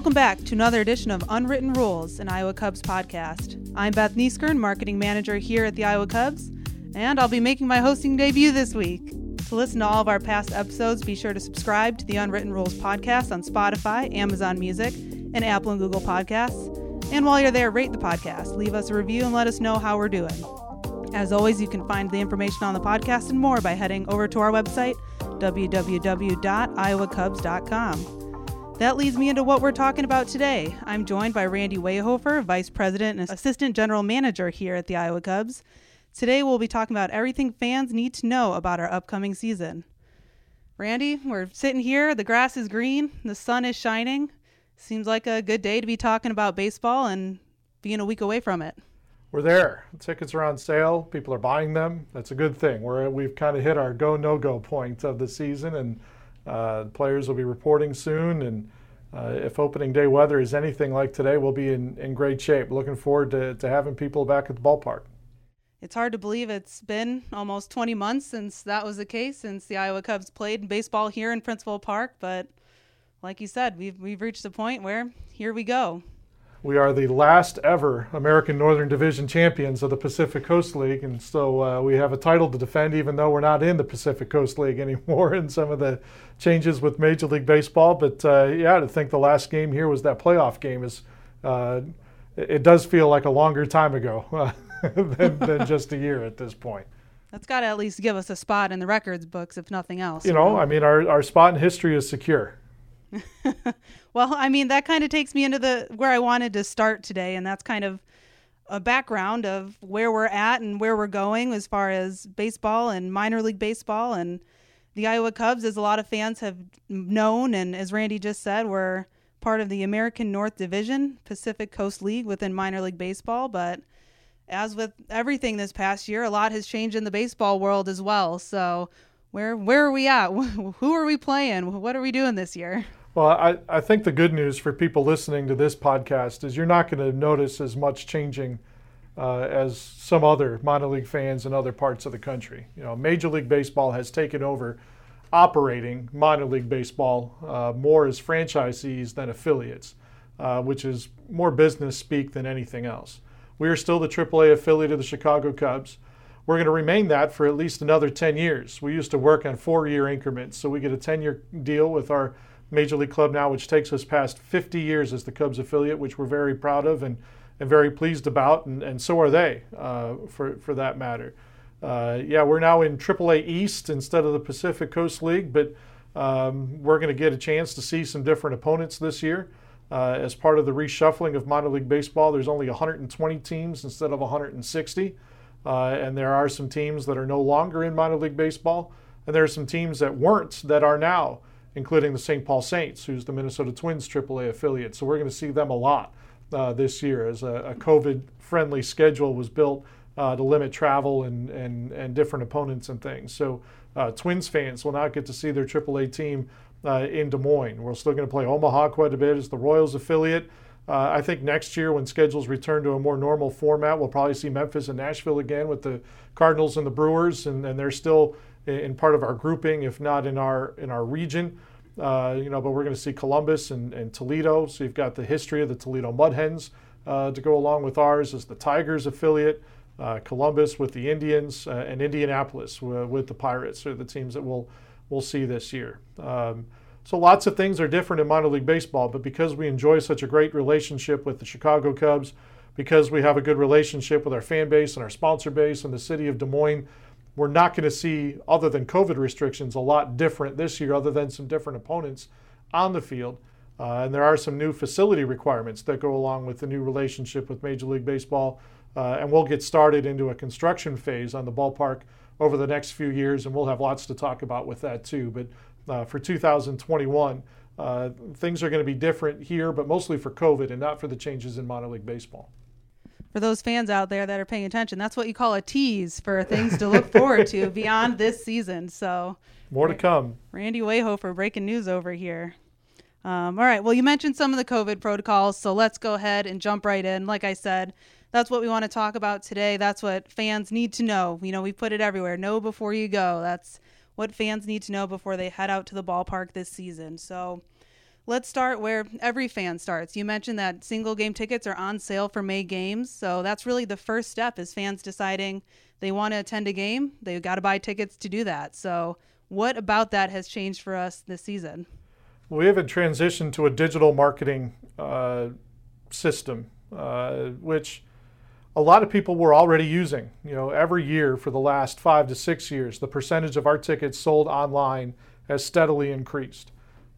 Welcome back to another edition of Unwritten Rules, an Iowa Cubs podcast. I'm Beth Nieskern, marketing manager here at the Iowa Cubs, and I'll be making my hosting debut this week. To listen to all of our past episodes, be sure to subscribe to the Unwritten Rules podcast on Spotify, Amazon Music, and Apple and Google Podcasts. And while you're there, rate the podcast, leave us a review, and let us know how we're doing. As always, you can find the information on the podcast and more by heading over to our website, www.iowacubs.com. That leads me into what we're talking about today. I'm joined by Randy Wehofer, Vice President and Assistant General Manager here at the Iowa Cubs. Today, we'll be talking about everything fans need to know about our upcoming season. Randy, we're sitting here, the grass is green, the sun is shining. Seems like a good day to be talking about baseball and being a week away from it. We're there. Tickets are on sale. People are buying them. That's a good thing. We're, we've kind of hit our go no go point of the season, and uh, players will be reporting soon. And uh, if opening day weather is anything like today, we'll be in, in great shape. Looking forward to, to having people back at the ballpark. It's hard to believe it's been almost 20 months since that was the case, since the Iowa Cubs played baseball here in Principal Park. But like you said, we've we've reached a point where here we go. We are the last ever American Northern Division champions of the Pacific Coast League, and so uh, we have a title to defend, even though we're not in the Pacific Coast League anymore. And some of the changes with Major League Baseball, but uh, yeah, to think the last game here was that playoff game is. Uh, it does feel like a longer time ago than, than just a year at this point. That's got to at least give us a spot in the records books, if nothing else. You know, I mean, our, our spot in history is secure. well, I mean, that kind of takes me into the where I wanted to start today, and that's kind of a background of where we're at and where we're going as far as baseball and minor league baseball and the Iowa Cubs, as a lot of fans have known, and as Randy just said, we're part of the American North Division, Pacific Coast League within minor league baseball. But as with everything this past year, a lot has changed in the baseball world as well. So where where are we at? Who are we playing? What are we doing this year? Well, I, I think the good news for people listening to this podcast is you're not going to notice as much changing uh, as some other minor league fans in other parts of the country. You know, Major League Baseball has taken over operating minor league baseball uh, more as franchisees than affiliates, uh, which is more business speak than anything else. We are still the AAA affiliate of the Chicago Cubs. We're going to remain that for at least another 10 years. We used to work on four year increments, so we get a 10 year deal with our Major League Club now, which takes us past 50 years as the Cubs affiliate, which we're very proud of and, and very pleased about, and, and so are they, uh, for, for that matter. Uh, yeah, we're now in AAA East instead of the Pacific Coast League, but um, we're going to get a chance to see some different opponents this year. Uh, as part of the reshuffling of minor league baseball, there's only 120 teams instead of 160. Uh, and there are some teams that are no longer in minor league baseball, and there are some teams that weren't that are now including the St. Paul Saints, who's the Minnesota Twins AAA affiliate. So we're going to see them a lot uh, this year as a, a COVID friendly schedule was built uh, to limit travel and, and, and different opponents and things. So uh, Twins fans will not get to see their AAA team uh, in Des Moines. We're still going to play Omaha quite a bit as the Royals affiliate. Uh, I think next year, when schedules return to a more normal format, we'll probably see Memphis and Nashville again with the Cardinals and the Brewers, and, and they're still in part of our grouping, if not in our in our region. Uh, you know, but we're going to see Columbus and, and, Toledo. So you've got the history of the Toledo Mud Hens uh, to go along with ours as the Tigers affiliate. Uh, Columbus with the Indians uh, and Indianapolis with the Pirates are the teams that we'll we'll see this year. Um, so lots of things are different in minor league baseball, but because we enjoy such a great relationship with the Chicago Cubs, because we have a good relationship with our fan base and our sponsor base and the city of Des Moines we're not going to see, other than COVID restrictions, a lot different this year, other than some different opponents on the field. Uh, and there are some new facility requirements that go along with the new relationship with Major League Baseball. Uh, and we'll get started into a construction phase on the ballpark over the next few years, and we'll have lots to talk about with that too. But uh, for 2021, uh, things are going to be different here, but mostly for COVID and not for the changes in minor league baseball for those fans out there that are paying attention, that's what you call a tease for things to look forward to beyond this season. So more to come. Randy Wehofer breaking news over here. Um, all right. Well, you mentioned some of the COVID protocols, so let's go ahead and jump right in. Like I said, that's what we want to talk about today. That's what fans need to know. You know, we put it everywhere. Know before you go. That's what fans need to know before they head out to the ballpark this season. So let's start where every fan starts. You mentioned that single game tickets are on sale for May games, so that's really the first step is fans deciding they want to attend a game. They've got to buy tickets to do that. So, what about that has changed for us this season? We have a transition to a digital marketing uh, system, uh, which a lot of people were already using. You know, every year for the last five to six years, the percentage of our tickets sold online has steadily increased.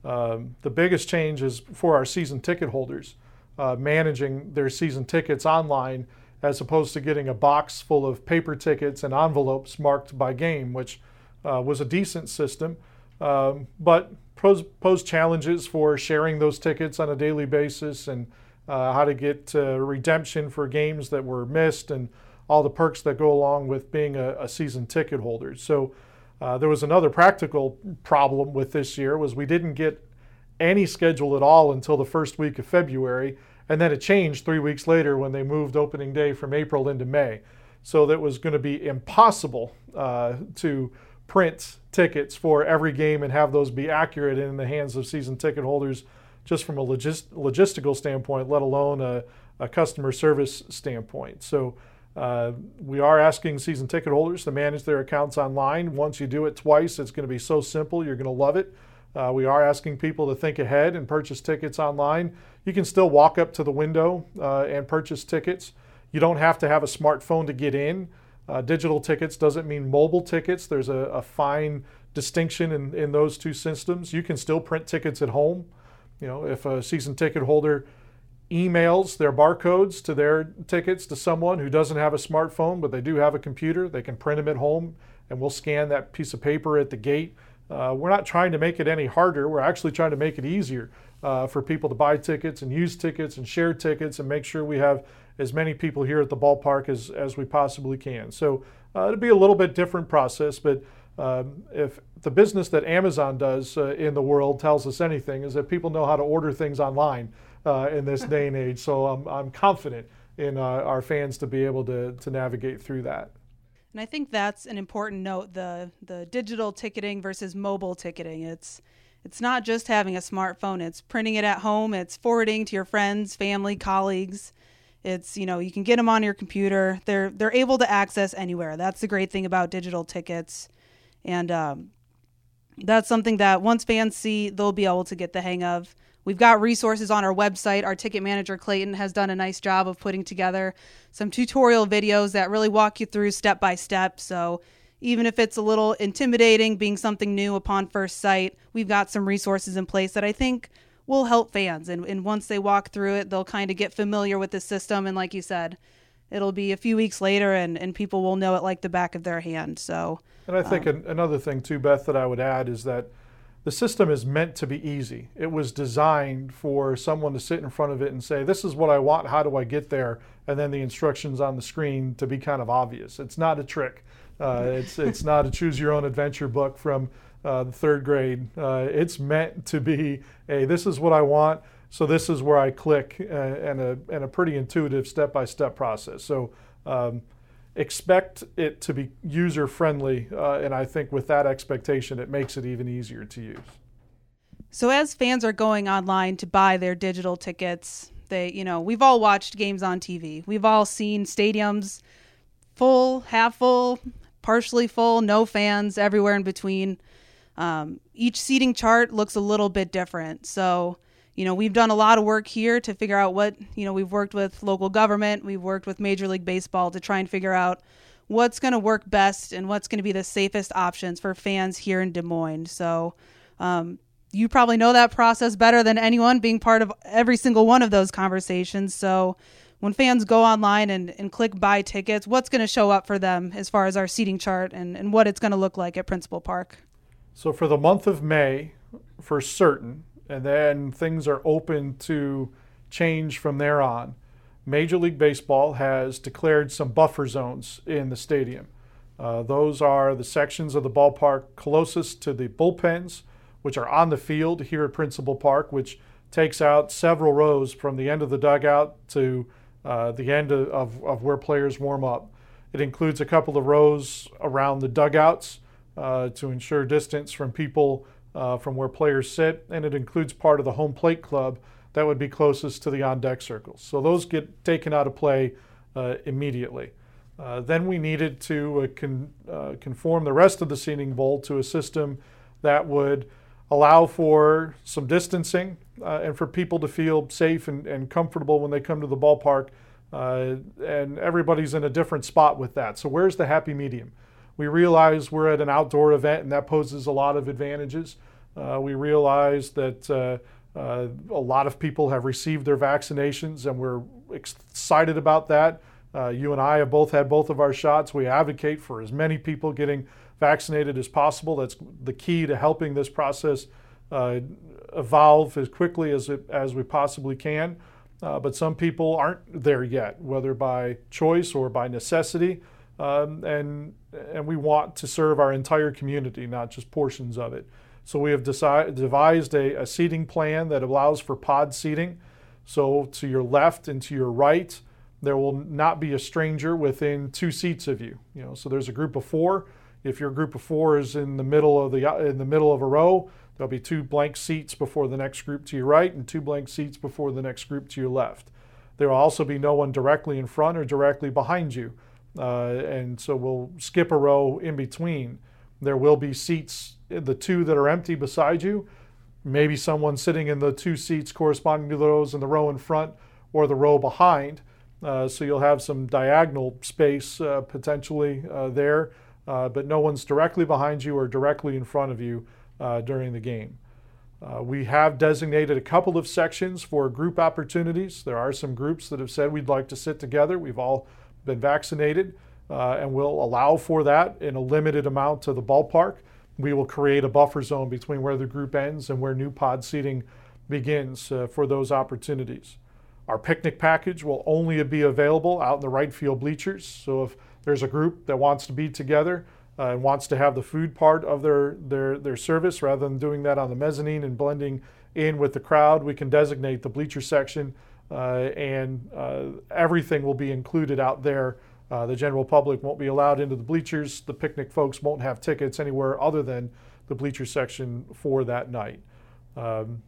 Um, the biggest change is for our season ticket holders uh, managing their season tickets online as opposed to getting a box full of paper tickets and envelopes marked by game, which uh, was a decent system, um, but posed challenges for sharing those tickets on a daily basis and uh, how to get uh, redemption for games that were missed and all the perks that go along with being a, a season ticket holder. So uh, there was another practical problem with this year was we didn't get any schedule at all until the first week of February, and then it changed three weeks later when they moved opening day from April into May. So that was going to be impossible uh, to print tickets for every game and have those be accurate in the hands of season ticket holders, just from a logist- logistical standpoint, let alone a, a customer service standpoint. So uh, we are asking season ticket holders to manage their accounts online. Once you do it twice, it's going to be so simple. You're going to love it. Uh, we are asking people to think ahead and purchase tickets online. You can still walk up to the window uh, and purchase tickets. You don't have to have a smartphone to get in. Uh, digital tickets doesn't mean mobile tickets. There's a, a fine distinction in, in those two systems. You can still print tickets at home. You know, if a season ticket holder emails their barcodes to their tickets to someone who doesn't have a smartphone, but they do have a computer. They can print them at home, and we'll scan that piece of paper at the gate. Uh, we're not trying to make it any harder. We're actually trying to make it easier uh, for people to buy tickets and use tickets and share tickets and make sure we have as many people here at the ballpark as, as we possibly can. So uh, it'll be a little bit different process, but um, if the business that Amazon does uh, in the world tells us anything, is that people know how to order things online uh, in this day and age. So I'm, I'm confident in uh, our fans to be able to, to navigate through that. And I think that's an important note the the digital ticketing versus mobile ticketing. It's it's not just having a smartphone, it's printing it at home, it's forwarding to your friends, family, colleagues. It's, you know, you can get them on your computer. They're they're able to access anywhere. That's the great thing about digital tickets. And um, that's something that once fans see, they'll be able to get the hang of. We've got resources on our website. Our ticket manager, Clayton, has done a nice job of putting together some tutorial videos that really walk you through step by step. So, even if it's a little intimidating being something new upon first sight, we've got some resources in place that I think will help fans. And, and once they walk through it, they'll kind of get familiar with the system. And like you said, it'll be a few weeks later and, and people will know it like the back of their hand. So, and I think um, another thing too, Beth, that I would add is that the system is meant to be easy. It was designed for someone to sit in front of it and say, This is what I want, how do I get there? And then the instructions on the screen to be kind of obvious. It's not a trick. Uh, it's, it's not a choose your own adventure book from uh, the third grade. Uh, it's meant to be a this is what I want, so this is where I click, uh, and, a, and a pretty intuitive step by step process. So um, expect it to be user friendly, uh, and I think with that expectation, it makes it even easier to use. So as fans are going online to buy their digital tickets, they, you know, we've all watched games on TV. We've all seen stadiums full, half full, partially full, no fans, everywhere in between. Um, each seating chart looks a little bit different. So you know, we've done a lot of work here to figure out what, you know, we've worked with local government, we've worked with Major League Baseball to try and figure out what's going to work best and what's going to be the safest options for fans here in Des Moines. So, um, you probably know that process better than anyone, being part of every single one of those conversations. So, when fans go online and, and click buy tickets, what's going to show up for them as far as our seating chart and, and what it's going to look like at Principal Park? So, for the month of May, for certain, and then things are open to change from there on. Major League Baseball has declared some buffer zones in the stadium. Uh, those are the sections of the ballpark closest to the bullpens, which are on the field here at Principal Park, which takes out several rows from the end of the dugout to uh, the end of, of, of, where players warm up. It includes a couple of rows around the dugouts uh, to ensure distance from people uh, from where players sit, and it includes part of the home plate club that would be closest to the on deck circles. So those get taken out of play uh, immediately. Uh, then we needed to uh, con- uh, conform the rest of the seating bowl to a system that would allow for some distancing uh, and for people to feel safe and, and, comfortable when they come to the ballpark. And everybody's in a different spot with that. So, where's the happy medium? We realize we're at an outdoor event and that poses a lot of advantages. we realize that uh, a lot of people have received their vaccinations, and we're excited about that. Uh, you and I have both had both of our shots. We advocate for as many people getting vaccinated as possible. That's the key to helping this process uh, evolve as quickly as, it, as we possibly can. Uh, but some people aren't there yet, whether by choice or by necessity. Um, and, and we want to serve our entire community, not just portions of it. So we have devised a, a seating plan that allows for pod seating. So to your left and to your right, there will not be a stranger within two seats of you. You know, so there's a group of four. If your group of four is in the middle of the in the middle of a row, there'll be two blank seats before the next group to your right and two blank seats before the next group to your left. There will also be no one directly in front or directly behind you, and so we'll skip a row in between. There will be seats the two that are empty beside you, maybe someone sitting in the two seats corresponding to those in the row in front or the row behind. Uh, so you'll have some diagonal space uh, potentially uh, there, uh, but no one's directly behind you or directly in front of you uh, during the game. Uh, we have designated a couple of sections for group opportunities. There are some groups that have said we'd like to sit together. We've all been vaccinated, and we'll allow for that in a limited amount to the ballpark we will create a buffer zone between where the group ends and where new pod seating begins uh, for those opportunities. Our picnic package will only be available out in the right field bleachers. So if there's a group that wants to be together uh, and wants to have the food part of their, their, their service rather than doing that on the mezzanine and blending in with the crowd, we can designate the bleacher section uh, and uh, everything will be included out there uh, the general public won't be allowed into the bleachers. The picnic folks won't have tickets anywhere other than the bleacher section for that night. Um,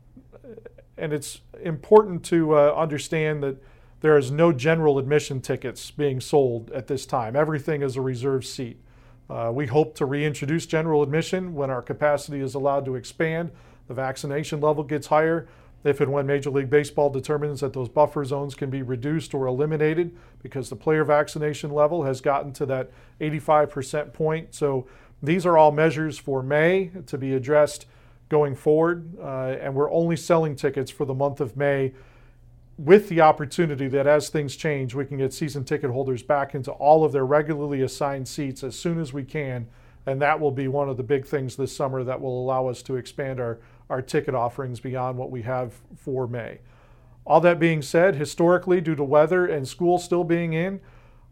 and it's important to uh, understand that there is no general admission tickets being sold at this time. Everything is a reserved seat. Uh, we hope to reintroduce general admission when our capacity is allowed to expand, the vaccination level gets higher, if and when Major League Baseball determines that those buffer zones can be reduced or eliminated because the player vaccination level has gotten to that 85% point. So these are all measures for May to be addressed going forward. Uh, and we're only selling tickets for the month of May with the opportunity that as things change, we can get season ticket holders back into all of their regularly assigned seats as soon as we can. And that will be one of the big things this summer that will allow us to expand our our ticket offerings beyond what we have for May. All that being said, historically, due to weather and school still being in,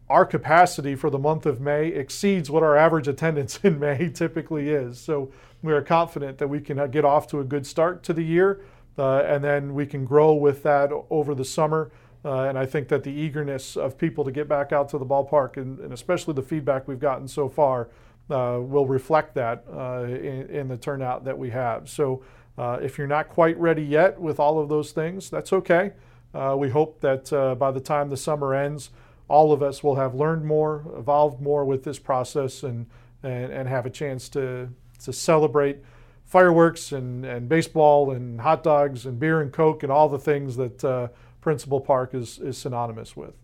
our capacity for the month of May exceeds what our average attendance in May typically is. So we are confident that we can get off to a good start to the year, uh, and then we can grow with that over the summer. Uh, and I think that the eagerness of people to get back out to the ballpark, and, and especially the feedback we've gotten so far, uh, will reflect that uh, in, in, the turnout that we have. So uh, if you're not quite ready yet with all of those things, that's okay. Uh, we hope that uh, by the time the summer ends, all of us will have learned more, evolved more with this process, and, and, and have a chance to, to celebrate fireworks and, and baseball and hot dogs and beer and Coke and all the things that uh, Principal Park is, is synonymous with.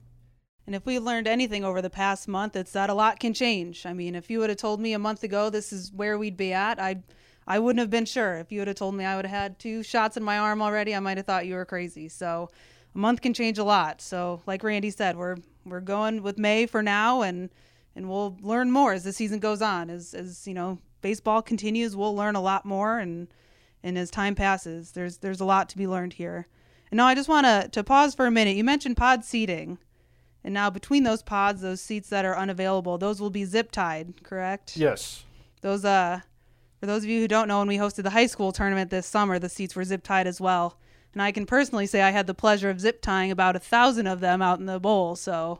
And if we learned anything over the past month, it's that a lot can change. I mean, if you would have told me a month ago this is where we'd be at, I'd I wouldn't have been sure. If you would have told me I would have had two shots in my arm already, I might have thought you were crazy. So a month can change a lot. So like Randy said, we're we're going with May for now and and we'll learn more as the season goes on. As as you know, baseball continues, we'll learn a lot more and and as time passes, there's there's a lot to be learned here. And now I just want to to pause for a minute. You mentioned pod seating. And now between those pods, those seats that are unavailable, those will be zip tied, correct? Yes. Those uh for those of you who don't know, when we hosted the high school tournament this summer, the seats were zip tied as well. And I can personally say I had the pleasure of zip tying about a thousand of them out in the bowl. So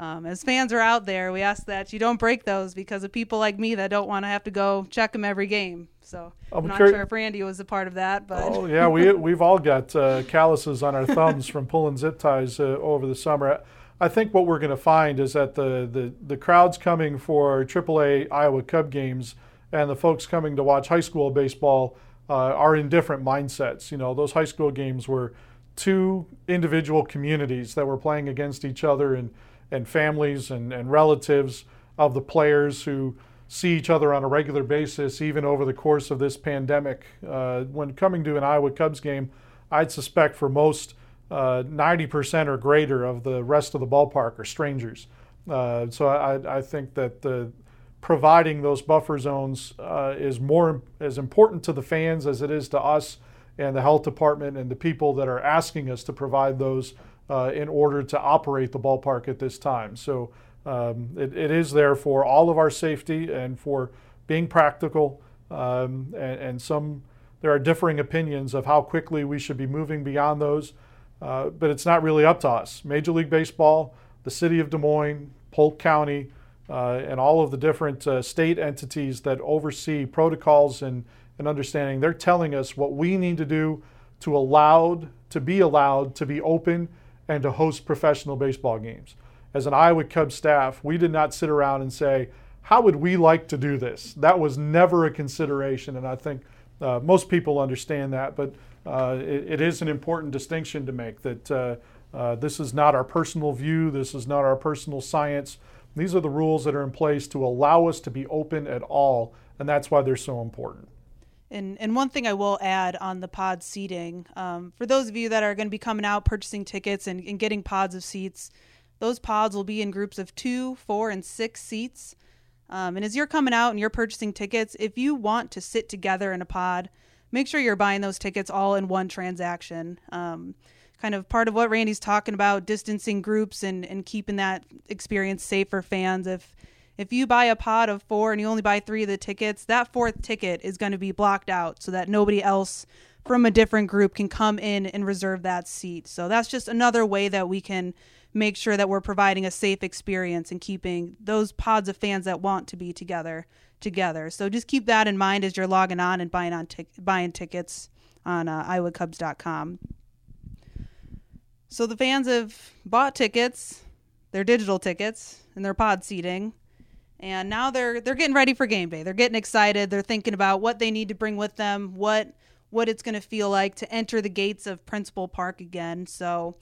um, as fans are out there, we ask that you don't break those because of people like me that don't want to have to go check them every game. So I'm, I'm not sure if Randy was a part of that, but oh yeah, we we've all got uh, calluses on our thumbs from pulling zip ties uh, over the summer. I think what we're going to find is that the, the the crowds coming for AAA Iowa Cub games and the folks coming to watch high school baseball uh, are in different mindsets. You know, those high school games were two individual communities that were playing against each other and and families and, and relatives of the players who see each other on a regular basis, even over the course of this pandemic. Uh, when coming to an Iowa Cubs game, I'd suspect for most uh, 90% or greater of the rest of the ballpark are strangers. Uh, so I, I, think that the, providing those buffer zones uh, is more as important to the fans as it is to us and the health department and the people that are asking us to provide those uh, in order to operate the ballpark at this time. So um, it, it is there for all of our safety and for being practical. Um, and, and, some there are differing opinions of how quickly we should be moving beyond those. Uh, but it's not really up to us. Major League Baseball, the city of Des Moines, Polk County, uh, and all of the different uh, state entities that oversee protocols and, and understanding, they're telling us what we need to do to allowed to be allowed to be open and to host professional baseball games. As an Iowa Cubs staff, we did not sit around and say, how would we like to do this? That was never a consideration, and I think uh, most people understand that, but uh, it, it is an important distinction to make that uh, uh, this is not our personal view, this is not our personal science. These are the rules that are in place to allow us to be open at all, and that's why they're so important. And and one thing I will add on the pod seating, um, for those of you that are going to be coming out purchasing tickets and, and getting pods of seats, those pods will be in groups of two, four, and six seats. Um, and as you're coming out and you're purchasing tickets, if you want to sit together in a pod, make sure you're buying those tickets all in one transaction. Um, kind of part of what Randy's talking about, distancing groups and, and keeping that experience safe for fans. If if you buy a pod of four and you only buy three of the tickets, that fourth ticket is going to be blocked out so that nobody else from a different group can come in and reserve that seat. So that's just another way that we can make sure that we're providing a safe experience and keeping those pods of fans that want to be together together. So just keep that in mind as you're logging on and buying on buying tickets on uh, iowacubs.com. So the fans have bought tickets, their digital tickets, and their pod seating and now they're they're getting ready for game day. They're getting excited. They're thinking about what they need to bring with them, what what it's going to feel like to enter the gates of Principal Park again. So,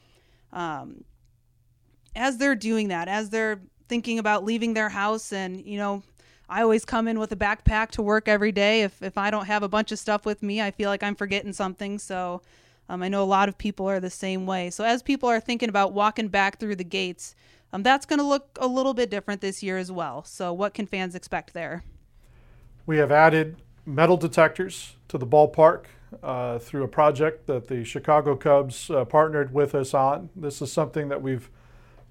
um, as they're doing that, as they're thinking about leaving their house, and you know, I always come in with a backpack to work every day. If if I don't have a bunch of stuff with me, I feel like I'm forgetting something. So. Um, I know a lot of people are the same way. So, as people are thinking about walking back through the gates, um, that's going to look a little bit different this year as well. So, what can fans expect there? We have added metal detectors to the ballpark uh, through a project that the Chicago Cubs uh, partnered with us on. This is something that we've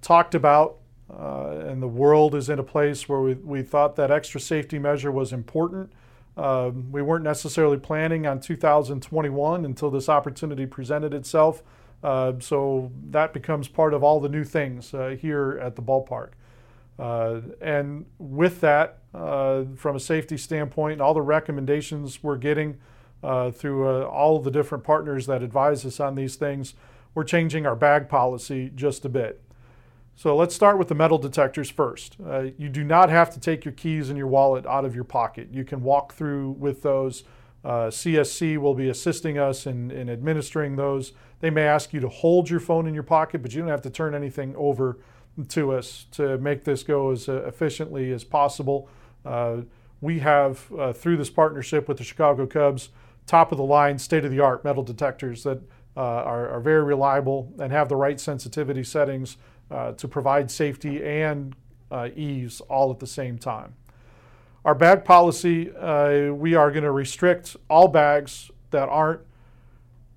talked about, uh, and the world is in a place where we, we thought that extra safety measure was important. Um, we weren't necessarily planning on 2021 until this opportunity presented itself. Uh, so that becomes part of all the new things uh, here at the ballpark. Uh, and with that, uh, from a safety standpoint, and all the recommendations we're getting uh, through uh, all the different partners that advise us on these things, we're changing our bag policy just a bit. So let's start with the metal detectors first. you do not have to take your keys and your wallet out of your pocket. You can walk through with those uh, CSC will be assisting us in, in administering those. They may ask you to hold your phone in your pocket, but you don't have to turn anything over to us to make this go as uh, efficiently as possible. Uh, we have, uh, through this partnership with the Chicago Cubs, top of the line, state of the art metal detectors that uh, are, are, very reliable and have the right sensitivity settings uh, to provide safety and ease all at the same time. Our bag policy, uh, we are going to restrict all bags that aren't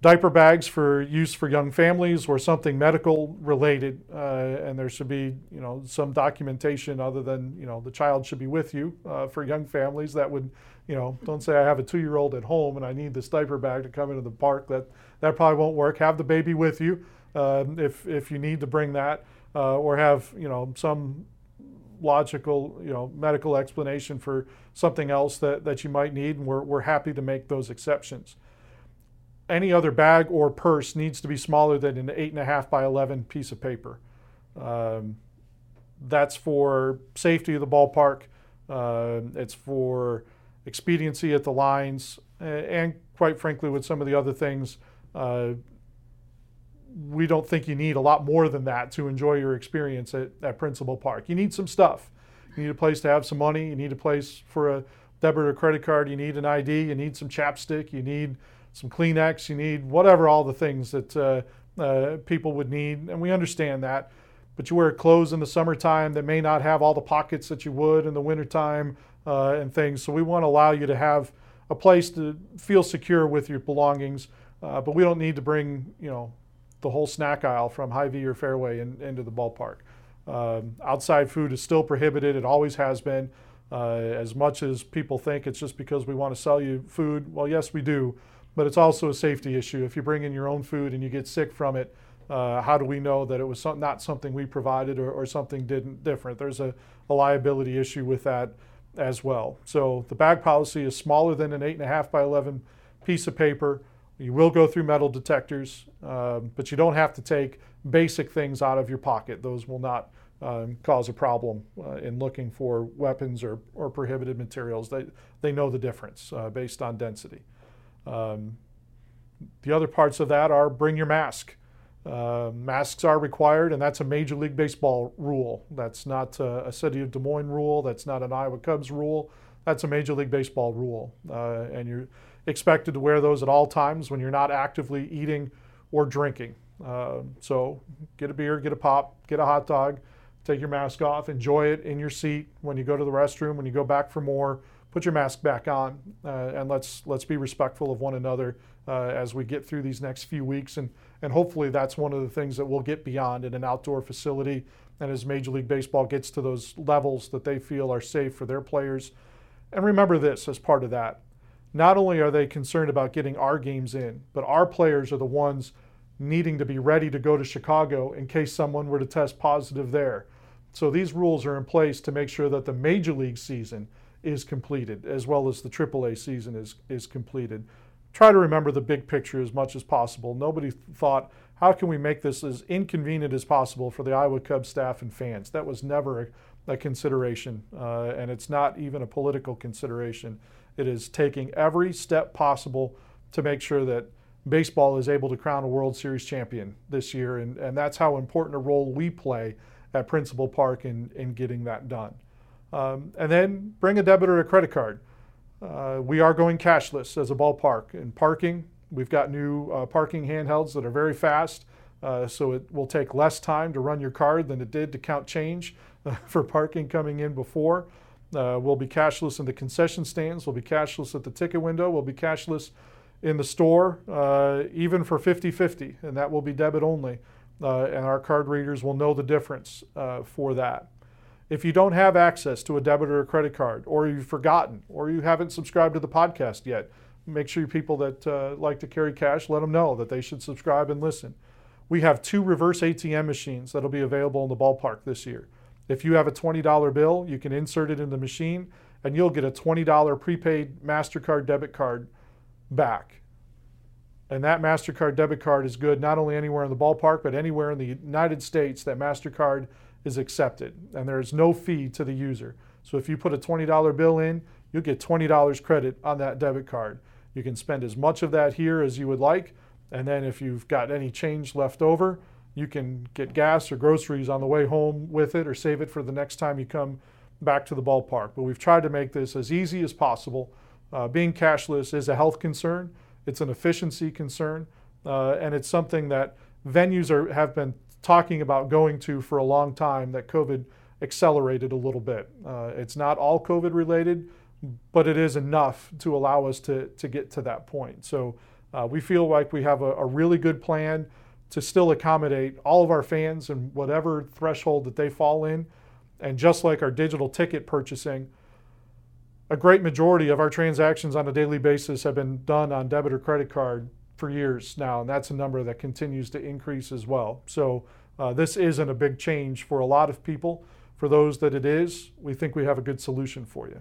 diaper bags for use for young families or something medical related, uh, and there should be, you know, some documentation other than, you know, the child should be with you uh, for young families. That would, you know, don't say I have a two-year-old at home and I need this diaper bag to come into the park. That that probably won't work. Have the baby with you um, if if you need to bring that. Uh, or have you know some logical you know medical explanation for something else that, that you might need, and we're, we're happy to make those exceptions. Any other bag or purse needs to be smaller than an eight and a half by 11 piece of paper. Um, that's for safety of the ballpark. Uh, it's for expediency at the lines, and quite frankly, with some of the other things, uh, we don't think you need a lot more than that to enjoy your experience at, at Principal Park. You need some stuff. You need a place to have some money. You need a place for a debit or credit card. You need an ID. You need some chapstick. You need some Kleenex. You need whatever, all the things that uh, uh, people would need. And we understand that. But you wear clothes in the summertime that may not have all the pockets that you would in the wintertime uh, and things. So we want to allow you to have a place to feel secure with your belongings. Uh, but we don't need to bring, you know, the whole snack aisle from Hy-Vee or Fairway in, into the ballpark. Um, outside food is still prohibited. It always has been. Uh, as much as people think it's just because we want to sell you food, well, yes, we do, but it's also a safety issue. If you bring in your own food and you get sick from it, uh, how do we know that it was some, not something we provided or, or something didn't different? There's a, a, liability issue with that as well. So the bag policy is smaller than an eight and a half by 11 piece of paper. You will go through metal detectors, um, but you don't have to take basic things out of your pocket. Those will not um, cause a problem uh, in looking for weapons or, or prohibited materials. They, they know the difference uh, based on density. Um, the other parts of that are bring your mask. Uh, masks are required, and that's a Major League Baseball rule. That's not a, a, City of Des Moines rule. That's not an Iowa Cubs rule. That's a Major League Baseball rule. Uh, and you're expected to wear those at all times when you're not actively eating or drinking. Uh, so get a beer, get a pop, get a hot dog, take your mask off, enjoy it in your seat when you go to the restroom, when you go back for more. Put your mask back on, uh, and let's let's be respectful of one another uh, as we get through these next few weeks, and and hopefully that's one of the things that we'll get beyond in an outdoor facility, and as Major League Baseball gets to those levels that they feel are safe for their players. And remember this as part of that: not only are they concerned about getting our games in, but our players are the ones needing to be ready to go to Chicago in case someone were to test positive there. So these rules are in place to make sure that the major league season is completed as well as the AAA season is, is completed. Try to remember the big picture as much as possible. Nobody thought, how can we make this as inconvenient as possible for the Iowa Cubs staff and fans? That was never a, a consideration, uh, and it's not even a political consideration. It is taking every step possible to make sure that baseball is able to crown a World Series champion this year, and, and that's how important a role we play at Principal Park in, in getting that done. Um, and then bring a debit or a credit card. Uh, we are going cashless as a ballpark. In parking, we've got new uh, parking handhelds that are very fast, uh, so it will take less time to run your card than it did to count change for parking coming in before. Uh, we'll be cashless in the concession stands. We'll be cashless at the ticket window. We'll be cashless in the store, uh, even for 50 50, and that will be debit only. Uh, and our card readers will know the difference uh, for that. If you don't have access to a debit or a credit card, or you've forgotten, or you haven't subscribed to the podcast yet, make sure people that uh, like to carry cash let them know that they should subscribe and listen. We have two reverse ATM machines that'll be available in the ballpark this year. If you have a $20 bill, you can insert it in the machine and you'll get a $20 prepaid MasterCard debit card back. And that MasterCard debit card is good not only anywhere in the ballpark, but anywhere in the United States that MasterCard is accepted. And there is no fee to the user. So if you put a $20 bill in, you'll get $20 credit on that debit card. You can spend as much of that here as you would like. And then if you've got any change left over, you can get gas or groceries on the way home with it or save it for the next time you come back to the ballpark. But we've tried to make this as easy as possible. Uh, being cashless is a health concern, it's an efficiency concern, uh, and it's something that venues are, have been talking about going to for a long time that COVID accelerated a little bit. Uh, it's not all COVID related, but it is enough to allow us to, to get to that point. So uh, we feel like we have a, a really good plan to still accommodate all of our fans and whatever threshold that they fall in. And just like our digital ticket purchasing, a great majority of our transactions on a daily basis have been done on debit or credit card for years now, and that's a number that continues to increase as well. So uh, this isn't a big change for a lot of people. For those that it is, we think we have a good solution for you.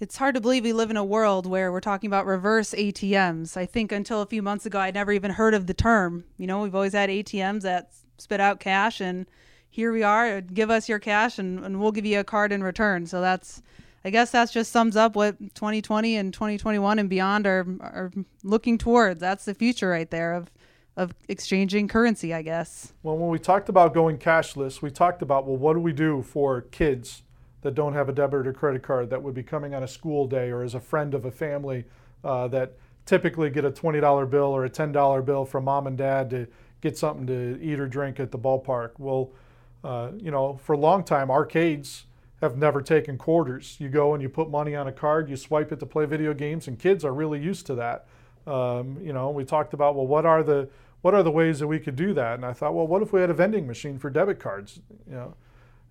It's hard to believe we live in a world where we're talking about reverse ATMs. I think until a few months ago, I'd never even heard of the term. You know, we've always had ATMs that spit out cash, and here we are. Give us your cash, and, and we'll give you a card in return. So that's I guess that just sums up what 2020 and 2021 and beyond are are looking towards. That's the future right there of of exchanging currency, I guess. Well, when we talked about going cashless, we talked about well, what do we do for kids that don't have a debit or credit card that would be coming on a school day or as a friend of a family uh, that typically get a $20 bill or a $10 bill from mom and dad to get something to eat or drink at the ballpark. Well, uh, you know, for a long time, arcades have never taken quarters. You go and you put money on a card, you swipe it to play video games, and kids are really used to that. Um, you know, we talked about well, what are the what are the ways that we could do that? And I thought, well, what if we had a vending machine for debit cards? You know,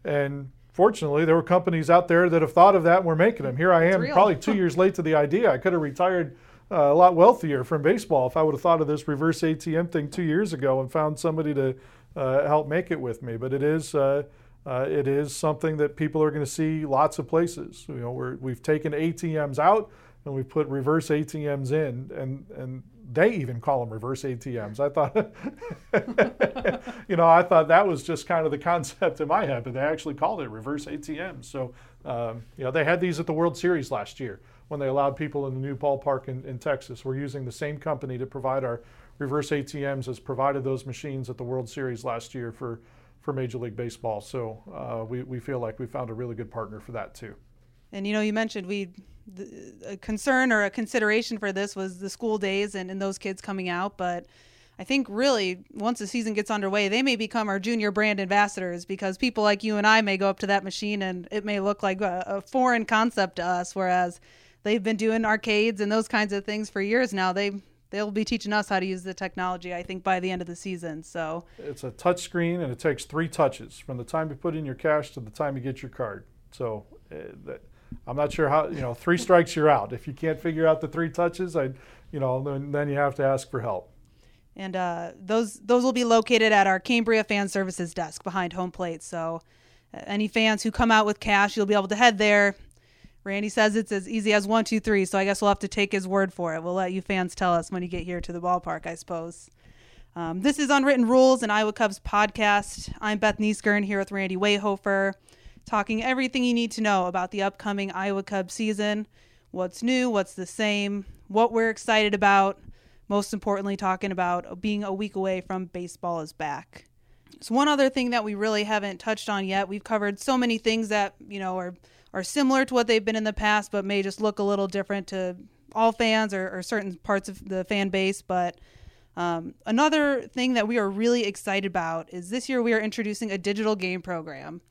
and fortunately, there were companies out there that have thought of that and we're making them. Here I am, probably two years late to the idea. I could have retired uh, a lot wealthier from baseball if I would have thought of this reverse ATM thing two years ago and found somebody to uh, help make it with me. But it is. Uh, uh, it is something that people are going to see lots of places. You know, we have taken ATMs out and we've put reverse ATMs in, and and they even call them reverse ATMs. I thought, you know, I thought that was just kind of the concept in my head, but they actually called it reverse ATMs. So, um, you know, they had these at the World Series last year when they allowed people in the new ballpark in, in Texas. We're using the same company to provide our reverse ATMs as provided those machines at the World Series last year for for Major League Baseball. So uh, we, we feel like we found a really good partner for that too. And you know, you mentioned we a concern or a consideration for this was the school days and, and those kids coming out, but I think really once the season gets underway, they may become our junior brand ambassadors because people like you and I may go up to that machine and it may look like a, a foreign concept to us, whereas they've been doing arcades and those kinds of things for years now. They they'll be teaching us how to use the technology. I think by the end of the season. So it's a touch screen and it takes three touches from the time you put in your cash to the time you get your card. So uh, that, I'm not sure how you know three strikes you're out. If you can't figure out the three touches, I you know then, then you have to ask for help. And uh, those those will be located at our Cambria Fan Services desk behind home plate. So uh, any fans who come out with cash, you'll be able to head there. Randy says it's as easy as one, two, three. So I guess we'll have to take his word for it. We'll let you fans tell us when you get here to the ballpark, I suppose. Um, this is Unwritten Rules, an Iowa Cubs podcast. I'm Beth Nieskern here with Randy Wehofer talking everything you need to know about the upcoming Iowa Cubs season. What's new, what's the same, what we're excited about, most importantly, talking about being a week away from baseball is back. So, one other thing that we really haven't touched on yet, we've covered so many things that, you know, are, are similar to what they've been in the past, but may just look a little different to all fans or, or certain parts of the fan base. But um, another thing that we are really excited about is this year we are introducing a digital game program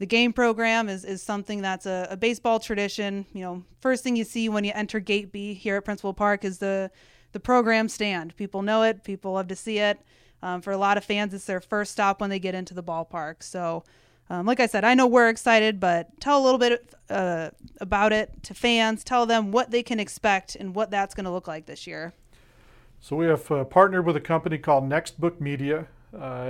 the game program is, is something that's a, a, baseball tradition. You know, first thing you see when you enter Gate B here at Principal Park is the the program stand. People know it. People love to see it. Um, for a lot of fans, it's their first stop when they get into the ballpark. So, um, like I said, I know we're excited, but tell a little bit uh, about it to fans. Tell them what they can expect and what that's going to look like this year. So we have uh, partnered with a company called Nxtbook Media, uh,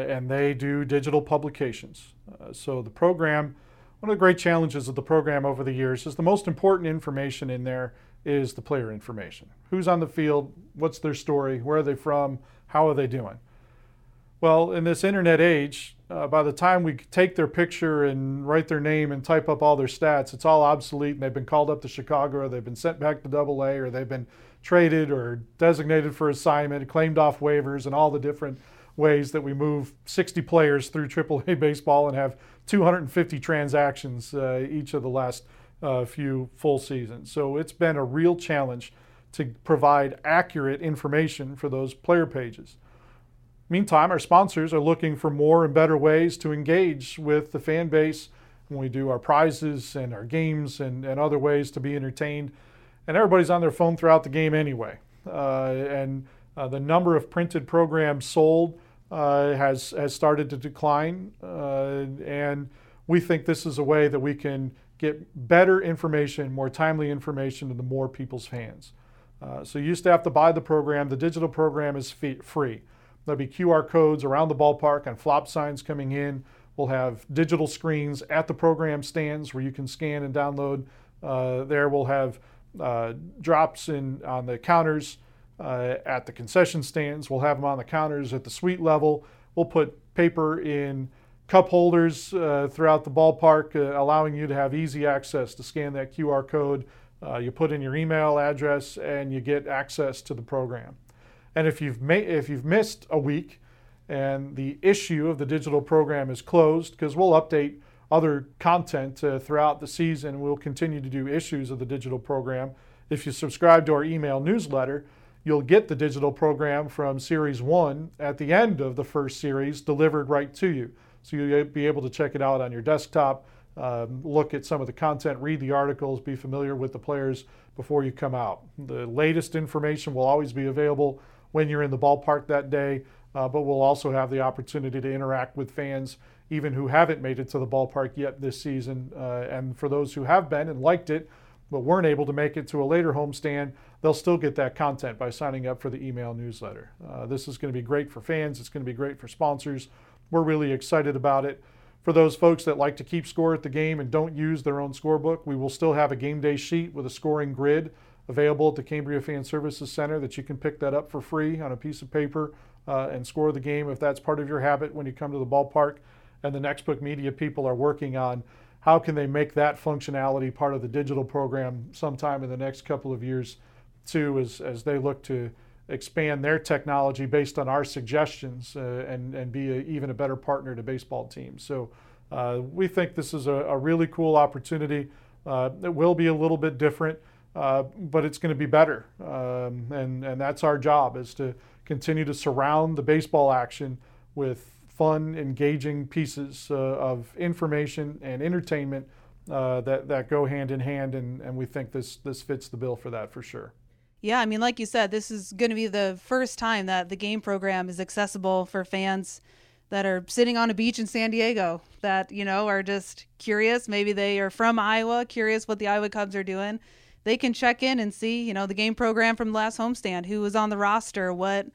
and they do digital publications. Uh, so the program, one of the great challenges of the program over the years is the most important information in there is the player information. Who's on the field? What's their story? Where are they from? How are they doing? Well, in this internet age, uh, by the time we take their picture and write their name and type up all their stats, it's all obsolete and they've been called up to Chicago or they've been sent back to Double A or they've been traded or designated for assignment, claimed off waivers, and all the different ways that we move 60 players through AAA baseball and have 250 transactions uh, each of the last uh, few full seasons. So it's been a real challenge to provide accurate information for those player pages. Meantime, our sponsors are looking for more and better ways to engage with the fan base when we do our prizes and our games and, and other ways to be entertained. And everybody's on their phone throughout the game anyway. Uh, and uh, the number of printed programs sold uh, has has started to decline, uh, and we think this is a way that we can get better information, more timely information into more people's hands. Uh, so you used to have to buy the program. The digital program is fee- free. There'll be QR codes around the ballpark and flop signs coming in. We'll have digital screens at the program stands where you can scan and download. Uh, there we'll have uh, drops in on the counters uh, at the concession stands. We'll have them on the counters at the suite level. We'll put paper in cup holders uh, throughout the ballpark, uh, allowing you to have easy access to scan that QR code. Uh, you put in your email address and you get access to the program. And if you've ma- if you've missed a week and the issue of the digital program is closed, because we'll update other content uh, throughout the season, we'll continue to do issues of the digital program. If you subscribe to our email newsletter, you'll get the digital program from series one at the end of the first series delivered right to you. So you'll be able to check it out on your desktop, um, look at some of the content, read the articles, be familiar with the players before you come out. The latest information will always be available when you're in the ballpark that day, uh, but we'll also have the opportunity to interact with fans, even who haven't made it to the ballpark yet this season. Uh, and for those who have been and liked it, but weren't able to make it to a later homestand, they'll still get that content by signing up for the email newsletter. Uh, this is going to be great for fans, it's going to be great for sponsors. We're really excited about it. For those folks that like to keep score at the game and don't use their own scorebook, we will still have a game day sheet with a scoring grid available at the Cambria Fan Services Center that you can pick that up for free on a piece of paper uh, and score the game if that's part of your habit when you come to the ballpark. And the Nxtbook Media people are working on how can they make that functionality part of the digital program sometime in the next couple of years too as, as they look to expand their technology based on our suggestions uh, and, and be a, even a better partner to baseball teams. So uh, we think this is a, a really cool opportunity. Uh, it will be a little bit different, uh, but it's going to be better. Um, and, and that's our job is to continue to surround the baseball action with fun, engaging pieces uh, of information and entertainment uh, that, that go hand in hand. And, and we think this, this fits the bill for that for sure. Yeah, I mean, like you said, this is going to be the first time that the game program is accessible for fans that are sitting on a beach in San Diego that, you know, are just curious. Maybe they are from Iowa, curious what the Iowa Cubs are doing. They can check in and see, you know, the game program from the last homestand, who was on the roster, what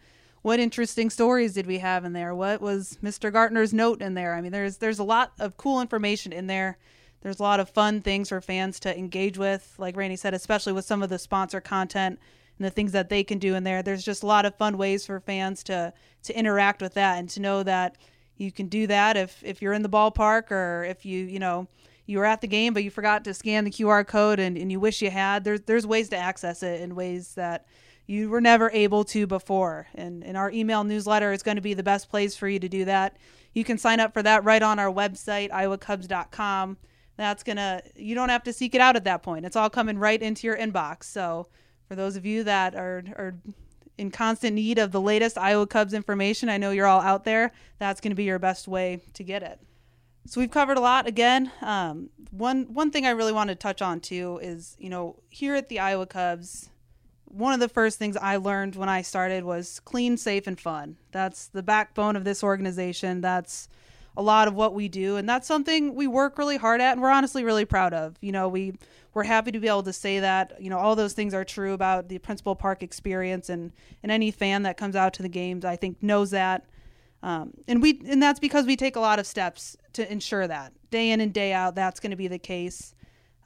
what interesting stories did we have in there? What was Mr. Gartner's note in there? I mean, there's there's a lot of cool information in there there's a lot of fun things for fans to engage with, like Randy said, especially with some of the sponsor content and the things that they can do in there. There's just a lot of fun ways for fans to to interact with that and to know that you can do that if if you're in the ballpark or if you you know you were at the game but you forgot to scan the QR code and, and you wish you had. There's there's ways to access it in ways that you were never able to before. And, and our email newsletter is going to be the best place for you to do that. You can sign up for that right on our website, iowacubs.com that's gonna you don't have to seek it out at that point. It's all coming right into your inbox. So for those of you that are are in constant need of the latest iowa cubs information i know you're all out there. That's going to be your best way to get it. So we've covered a lot. Again um, one one thing i really want to touch on too is you know here at the iowa cubs one of the first things i learned when i started was clean safe and fun. That's the backbone of this organization. That's a lot of what we do and that's something we work really hard at and we're honestly really proud of. You know we we're happy to be able to say that you know all those things are true about the principal park experience and and any fan that comes out to the games i think knows that. Um, and we and that's because we take a lot of steps to ensure that. Day in and day out that's going to be the case.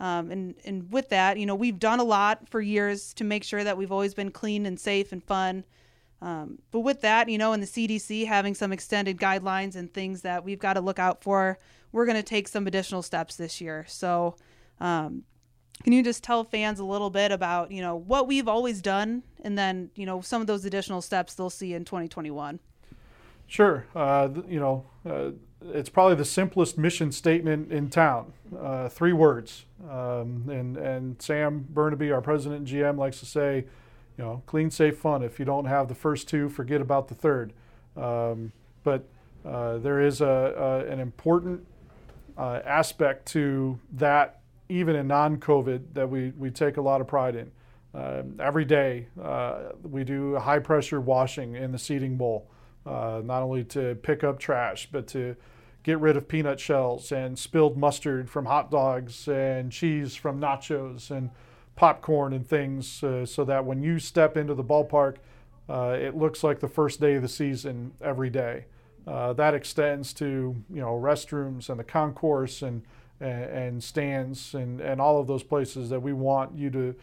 Um, and and with that you know we've done a lot for years to make sure that we've always been clean and safe and fun um, but with that, you know, and the CDC having some extended guidelines and things that we've got to look out for, we're going to take some additional steps this year. So, um, can you just tell fans a little bit about, you know, what we've always done and then, you know, some of those additional steps they'll see in 2021? Sure. Uh, you know, uh, it's probably the simplest mission statement in town. Uh, three words. Um, and, and Sam Bernabe, our president and GM, likes to say, you know, clean, safe, fun. If you don't have the first two, forget about the third. Um, but uh, there is a, a an important uh, aspect to that, even in non-COVID, that we, we take a lot of pride in. Uh, every day, uh, we do high pressure washing in the seating bowl, uh, not only to pick up trash, but to get rid of peanut shells and spilled mustard from hot dogs and cheese from nachos and popcorn and things uh, so that when you step into the ballpark, uh, it looks like the first day of the season every day. Uh, that extends to you know restrooms and the concourse and and, and stands and, and all of those places that we want you to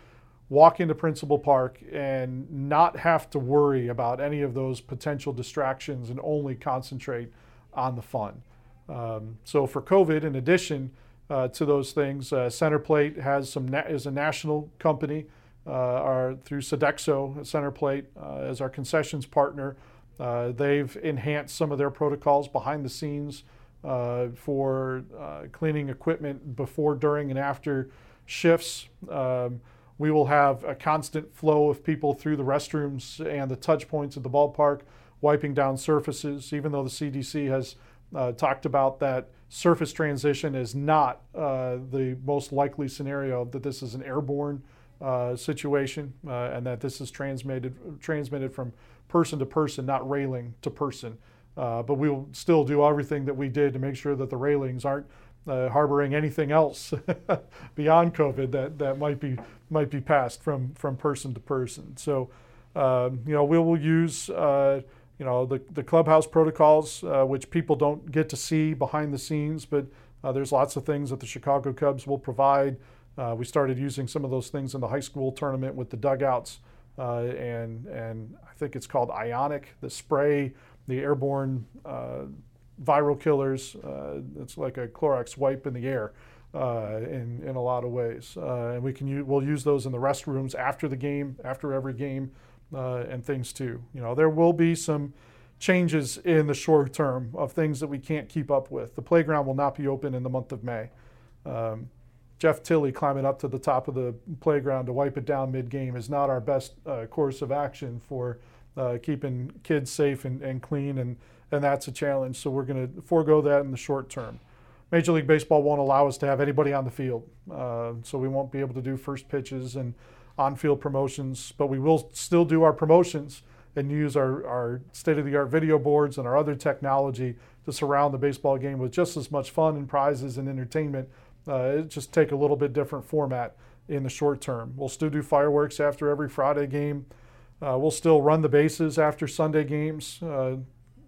walk into Principal Park and not have to worry about any of those potential distractions and only concentrate on the fun. Um, so for COVID, in addition uh, to those things, uh, Centerplate has some na- is a national company. Uh, our through Sodexo, Centerplate uh, as our concessions partner. Uh, they've enhanced some of their protocols behind the scenes uh, for cleaning equipment before, during, and after shifts. Um, we will have a constant flow of people through the restrooms and the touch points at the ballpark, wiping down surfaces, even though the CDC has uh, talked about that surface transition is not uh, the most likely scenario, that this is an airborne uh, situation uh, and that this is transmitted, transmitted from person to person, not railing to person. Uh, but we will still do everything that we did to make sure that the railings aren't uh, harboring anything else beyond COVID that, that might be might be passed from from person to person. So, um, you know, we will use uh, you know the the clubhouse protocols, uh, which people don't get to see behind the scenes, but uh, there's lots of things that the Chicago Cubs will provide. Uh, we started using some of those things in the high school tournament with the dugouts, uh, and and I think it's called Ionic, the spray, the airborne viral killers. Uh, it's like a Clorox wipe in the air uh, in, in a lot of ways. Uh, and we can use, we'll use those in the restrooms after the game, after every game, uh, and things too. You know, there will be some changes in the short term of things that we can't keep up with. The playground will not be open in the month of May. Um, Jeff Tilley climbing up to the top of the playground to wipe it down mid game is not our best uh, course of action for uh, keeping kids safe and, and clean and and that's a challenge. So we're going to forego that in the short term. Major League Baseball won't allow us to have anybody on the field, uh, so we won't be able to do first pitches and on-field promotions. But we will still do our promotions and use our, our state-of-the-art video boards and our other technology to surround the baseball game with just as much fun and prizes and entertainment. Uh, it just take a little bit different format in the short term. We'll still do fireworks after every Friday game. Uh, we'll still run the bases after Sunday games. Uh,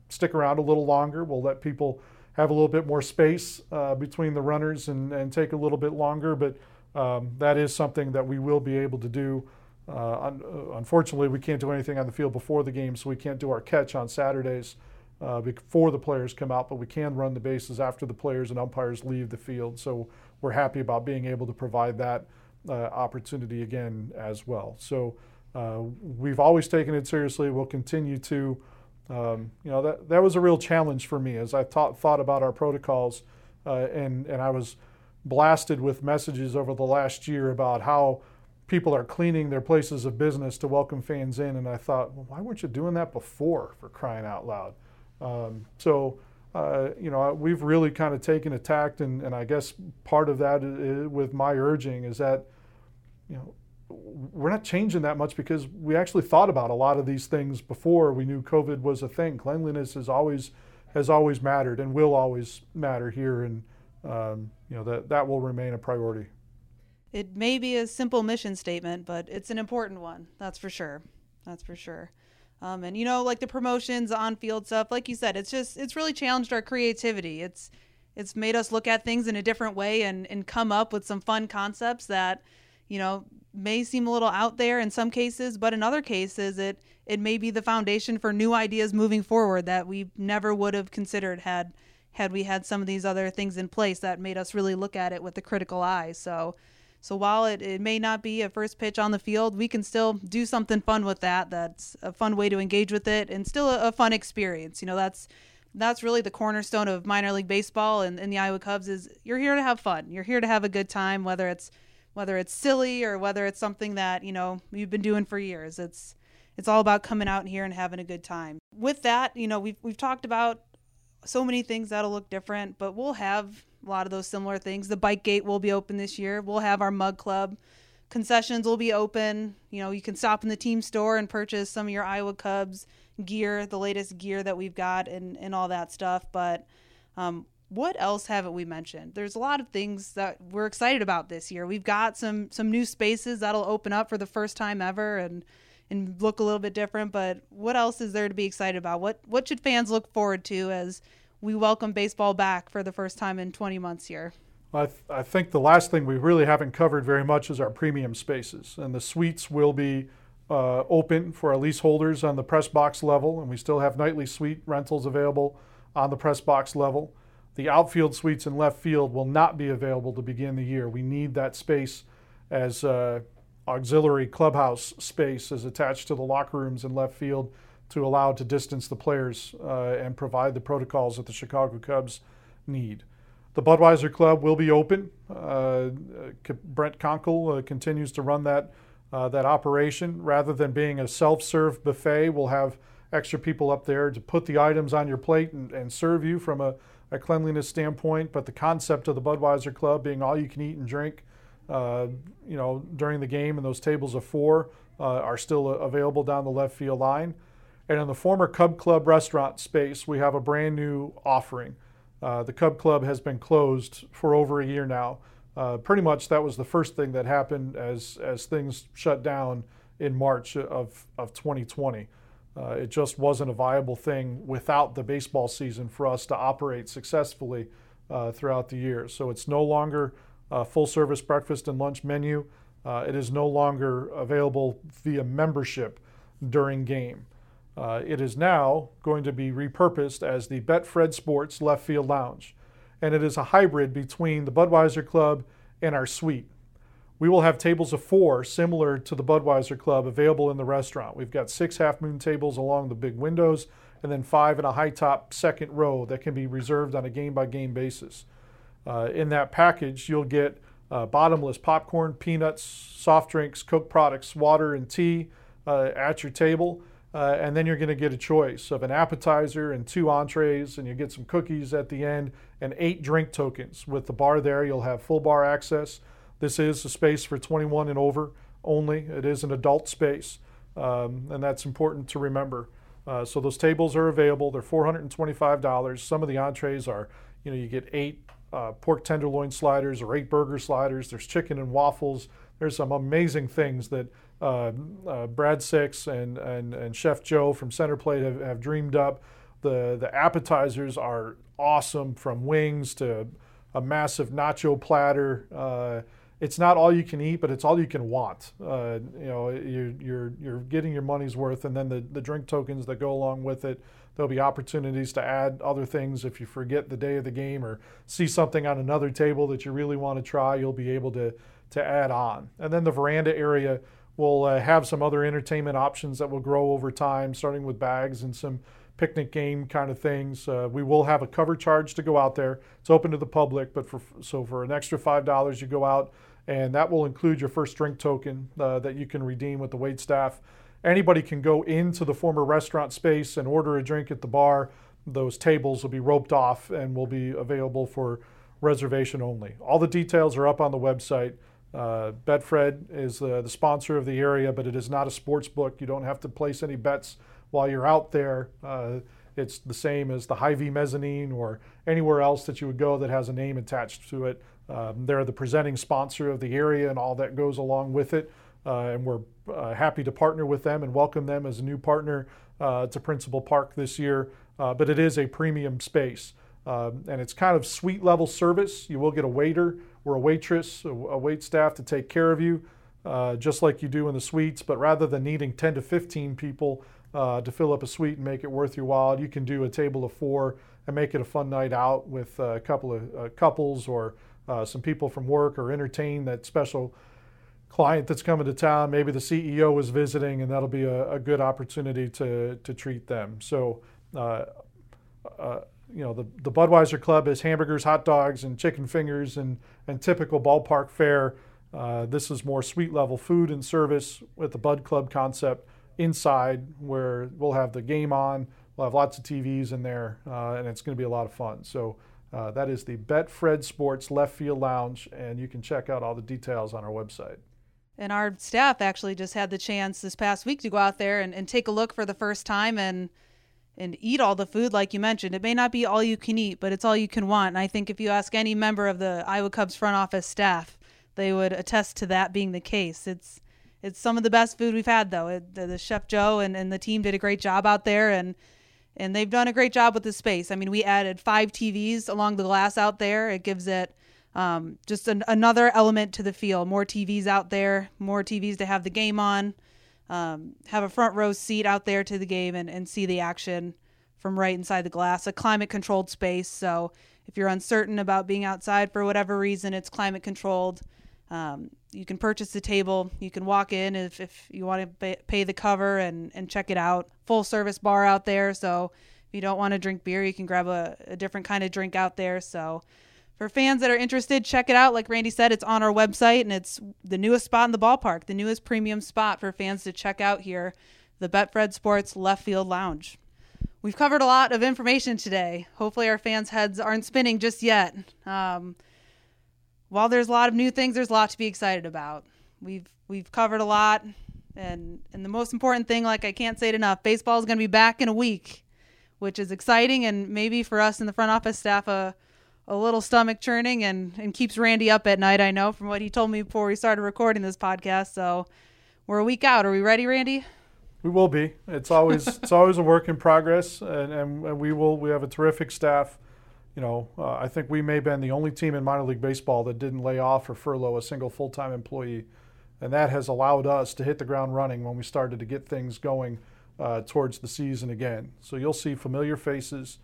stick around a little longer. We'll let people have a little bit more space uh, between the runners and, and take a little bit longer, but um, that is something that we will be able to do. Uh, un- uh, unfortunately, we can't do anything on the field before the game, so we can't do our catch on Saturdays uh, before the players come out, but we can run the bases after the players and umpires leave the field. So we're happy about being able to provide that uh, opportunity again as well. So uh, we've always taken it seriously. We'll continue to. Um, you know, that, that was a real challenge for me as I thought, thought about our protocols. Uh, and, and I was blasted with messages over the last year about how people are cleaning their places of business to welcome fans in. And I thought, well, why weren't you doing that before for crying out loud? Um, so, uh, you know, we've really kind of taken a tact, and, and I guess part of that is, with my urging is that, you know, we're not changing that much because we actually thought about a lot of these things before we knew COVID was a thing. Cleanliness has always has always mattered and will always matter here, and um, you know that that will remain a priority. It may be a simple mission statement, but it's an important one. That's for sure. That's for sure. Um, and you know, like the promotions, on field stuff, like you said, it's just it's really challenged our creativity. It's it's made us look at things in a different way and and come up with some fun concepts that you know may seem a little out there in some cases, but in other cases, it it may be the foundation for new ideas moving forward that we never would have considered had had we had some of these other things in place that made us really look at it with a critical eye. So. So while it, it may not be a first pitch on the field, we can still do something fun with that. That's a fun way to engage with it and still a, a fun experience. You know, that's that's really the cornerstone of minor league baseball and, and the Iowa Cubs is you're here to have fun. You're here to have a good time, whether it's whether it's silly or whether it's something that you know you've been doing for years it's it's all about coming out here and having a good time with that you know we've, we've talked about so many things that'll look different but we'll have a lot of those similar things the bike gate will be open this year we'll have our mug club concessions will be open you know you can stop in the team store and purchase some of your iowa cubs gear the latest gear that we've got and, and all that stuff but um, what else haven't we mentioned? There's a lot of things that we're excited about this year. We've got some some new spaces that'll open up for the first time ever, and and look a little bit different. But what else is there to be excited about? What what should fans look forward to as we welcome baseball back for the first time in 20 months here? I, th- I think the last thing we really haven't covered very much is our premium spaces, and the suites will be uh, open for our leaseholders on the press box level, and we still have nightly suite rentals available on the press box level. The outfield suites in left field will not be available to begin the year. We need that space as uh, auxiliary clubhouse space is attached to the locker rooms in left field to allow to distance the players uh, and provide the protocols that the Chicago Cubs need. The Budweiser Club will be open. Uh, Brent Conkle uh, continues to run that uh, that operation rather than being a self-serve buffet. We'll have extra people up there to put the items on your plate and, and serve you from a, a, cleanliness standpoint. But the concept of the Budweiser Club being all you can eat and drink, uh, you know, during the game, and those tables of four uh, are still available down the left field line. And in the former Cub Club restaurant space, we have a brand new offering. Uh, the Cub Club has been closed for over a year now. Uh, pretty much that was the first thing that happened as as things shut down in March of of 2020. Uh, it just wasn't a viable thing without the baseball season for us to operate successfully uh, throughout the year. So it's no longer a full service breakfast and lunch menu. Uh, it is no longer available via membership during game. Uh, it is now going to be repurposed as the Betfred Sports Left Field Lounge and it is a hybrid between the Budweiser Club and our suite. We will have tables of four similar to the Budweiser Club available in the restaurant. We've got six half moon tables along the big windows and then five in a high top second row that can be reserved on a game by game basis. Uh, in that package, you'll get uh, bottomless popcorn, peanuts, soft drinks, Coke products, water, and tea uh, at your table. Uh, and then you're going to get a choice of an appetizer and two entrees, and you get some cookies at the end and eight drink tokens. With the bar there, you'll have full bar access. This is a space for 21 and over only. It is an adult space, um, and that's important to remember. Uh, so those tables are available. They're $425. Some of the entrees are, you know, you get eight uh, pork tenderloin sliders or eight burger sliders. There's chicken and waffles. There's some amazing things that uh, uh, Brad Six and, and, and Chef Joe from Centerplate have, have dreamed up. The, the appetizers are awesome from wings to a massive nacho platter. Uh, it's not all you can eat, but it's all you can want. Uh, you know, you, you're, you're getting your money's worth, and then the, the drink tokens that go along with it. There'll be opportunities to add other things if you forget the day of the game or see something on another table that you really want to try. You'll be able to to add on. And then the veranda area will uh, have some other entertainment options that will grow over time, starting with bags and some picnic game kind of things. Uh, we will have a cover charge to go out there. It's open to the public, but for so for an extra five dollars, you go out, and that will include your first drink token uh, that you can redeem with the wait staff. Anybody can go into the former restaurant space and order a drink at the bar. Those tables will be roped off and will be available for reservation only. All the details are up on the website. Uh, Betfred is uh, the sponsor of the area, but it is not a sports book. You don't have to place any bets while you're out there. Uh, it's the same as the Hy-Vee mezzanine or anywhere else that you would go that has a name attached to it. Um, they're the presenting sponsor of the area and all that goes along with it. Uh, and we're uh, happy to partner with them and welcome them as a new partner uh, to Principal Park this year. but it is a premium space. Um, and it's kind of suite level service. You will get a waiter or a waitress, a, a wait staff to take care of you, uh, just like you do in the suites. But rather than needing 10 to 15 people uh, to fill up a suite and make it worth your while, you can do a table of four and make it a fun night out with a couple of uh, couples or uh, some people from work or entertain that special client that's coming to town. Maybe the CEO is visiting, and that'll be a, a good opportunity to, to treat them. So, uh, uh, you know, the, the Budweiser Club has hamburgers, hot dogs, and chicken fingers and, and typical ballpark fare. Uh, this is more suite level food and service with the Bud Club concept inside where we'll have the game on. We'll have lots of TVs in there, uh, and it's going to be a lot of fun. So uh, that is the Betfred Sports Left Field Lounge, and you can check out all the details on our website. And our staff actually just had the chance this past week to go out there and, and take a look for the first time and – and eat all the food like you mentioned. It may not be all you can eat, but it's all you can want. And I think if you ask any member of the Iowa Cubs front office staff, they would attest to that being the case. It's it's some of the best food we've had though. It, the, the chef Joe and, and the team did a great job out there and and they've done a great job with the space. I mean, we added five TVs along the glass out there. It gives it um, just an, another element to the field. More TVs out there, more TVs to have the game on. Um, have a front row seat out there to the game and, and see the action from right inside the glass. A climate controlled space, so if you're uncertain about being outside for whatever reason, it's climate controlled. Um, you can purchase the table. You can walk in if, if you want to pay the cover and, and check it out. Full service bar out there. So if you don't want to drink beer, you can grab a, a different kind of drink out there. So for fans that are interested, check it out. Like Randy said, it's on our website and it's the newest spot in the ballpark, the newest premium spot for fans to check out here, the Betfred Sports Left Field Lounge. We've covered a lot of information today. Hopefully, our fans' heads aren't spinning just yet. Um, while there's a lot of new things, there's a lot to be excited about. We've we've covered a lot, and and the most important thing, like I can't say it enough, baseball is going to be back in a week, which is exciting, and maybe for us in the front office staff, a a little stomach churning, and and keeps Randy up at night. I know from what he told me before we started recording this podcast. So we're a week out. Are we ready, Randy? We will be. It's always it's always a work in progress, and, and we will. We have a terrific staff. You know, uh, I think we may have been the only team in minor league baseball that didn't lay off or furlough a single full time employee, and that has allowed us to hit the ground running when we started to get things going uh, towards the season again. So you'll see familiar faces,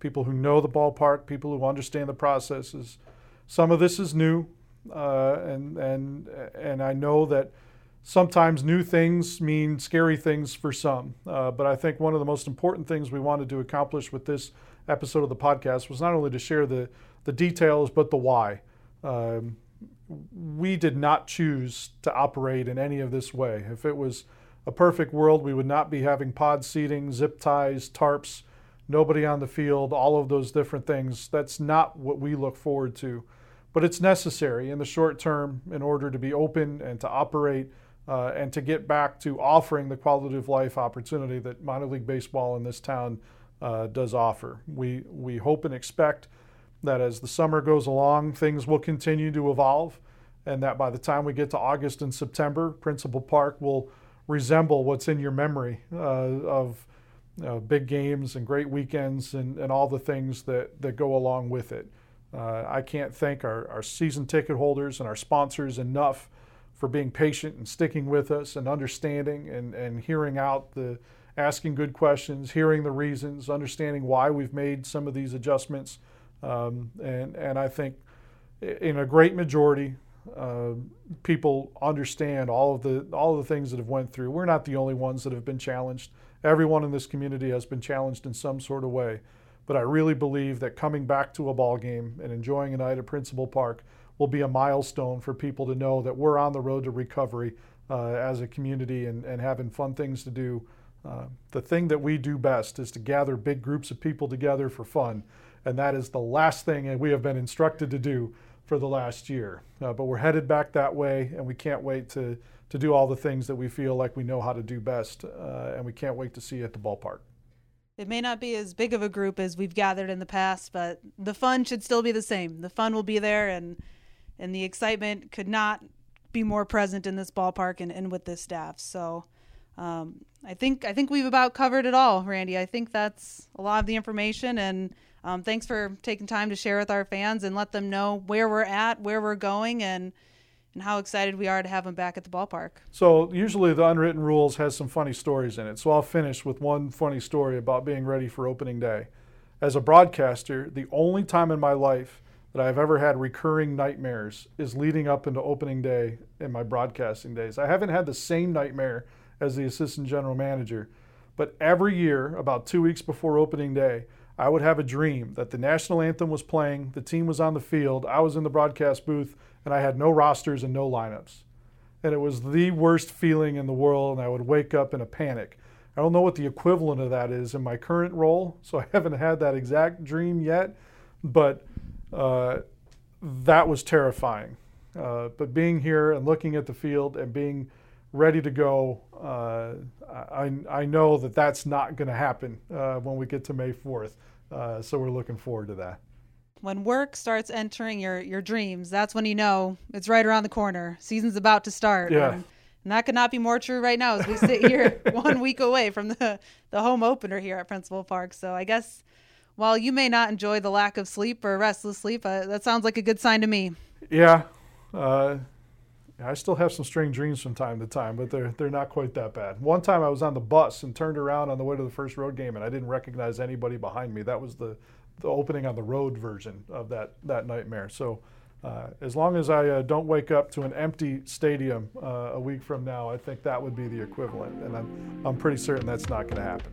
people who know the ballpark, people who understand the processes. Some of this is new, uh, and and and I know that sometimes new things mean scary things for some. Uh, but I think one of the most important things we wanted to accomplish with this episode of the podcast was not only to share the, the details, but the why. Um, we did not choose to operate in any of this way. If it was a perfect world, we would not be having pod seating, zip ties, tarps, nobody on the field, all of those different things. That's not what we look forward to. But it's necessary in the short term in order to be open and to operate uh, and to get back to offering the quality of life opportunity that minor league baseball in this town uh, does offer. We, we hope and expect that as the summer goes along, things will continue to evolve, and that by the time we get to August and September, Principal Park will resemble what's in your memory uh, of know, big games and great weekends and, and all the things that, that go along with it. Uh, I can't thank our, our season ticket holders and our sponsors enough for being patient and sticking with us and understanding and, and hearing out the asking good questions, hearing the reasons, understanding why we've made some of these adjustments. Um, and, and I think in a great majority, uh, people understand all of the all of the things that have went through. We're not the only ones that have been challenged. Everyone in this community has been challenged in some sort of way. But I really believe that coming back to a ball game and enjoying a night at Principal Park will be a milestone for people to know that we're on the road to recovery uh, as a community and, and having fun things to do. Uh, the thing that we do best is to gather big groups of people together for fun, and that is the last thing we have been instructed to do for the last year. Uh, but we're headed back that way, and we can't wait to, to do all the things that we feel like we know how to do best, uh, and we can't wait to see you at the ballpark. It may not be as big of a group as we've gathered in the past, but the fun should still be the same. The fun will be there, and and the excitement could not be more present in this ballpark and, and with this staff. So um, I think I think we've about covered it all, Randy. I think that's a lot of the information, and um, thanks for taking time to share with our fans and let them know where we're at, where we're going, and and how excited we are to have them back at the ballpark. So usually the unwritten rules has some funny stories in it. So I'll finish with one funny story about being ready for opening day. As a broadcaster, the only time in my life that I've ever had recurring nightmares is leading up into opening day in my broadcasting days. I haven't had the same nightmare as the assistant general manager, but every year, about two weeks before opening day, I would have a dream that the national anthem was playing, the team was on the field, I was in the broadcast booth, and I had no rosters and no lineups. And it was the worst feeling in the world, and I would wake up in a panic. I don't know what the equivalent of that is in my current role, so I haven't had that exact dream yet, but uh, that was terrifying. Uh, but being here and looking at the field and being ready to go, uh, I, I know that that's not going to happen uh, when we get to May 4th. Uh, so we're looking forward to that. When work starts entering your, your dreams, that's when you know it's right around the corner. Season's about to start. Yeah. And, And that could not be more true right now as we sit here one week away from the, the home opener here at Principal Park. So I guess while you may not enjoy the lack of sleep or restless sleep, uh, that sounds like a good sign to me. Yeah. Uh, I still have some strange dreams from time to time, but they're they're not quite that bad. One time I was on the bus and turned around on the way to the first road game, and I didn't recognize anybody behind me. That was the the opening on the road version of that that nightmare. So. Uh, as long as I uh, don't wake up to an empty stadium uh, a week from now, I think that would be the equivalent, and I'm I'm pretty certain that's not going to happen.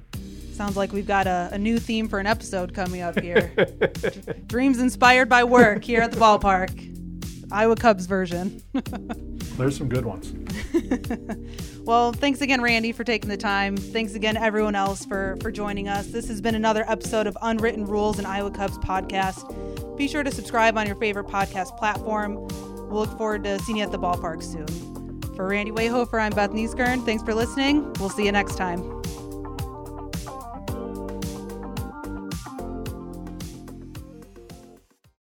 Sounds like we've got a, a, new theme for an episode coming up here. Dreams inspired by work here at the ballpark. Iowa Cubs version. There's some good ones. well, thanks again, Randy, for taking the time. Thanks again, everyone else, for, for joining us. This has been another episode of Unwritten Rules and Iowa Cubs podcast. Be sure to subscribe on your favorite podcast platform. We'll look forward to seeing you at the ballpark soon. For Randy Wehofer, I'm Beth Nieskern. Thanks for listening. We'll see you next time.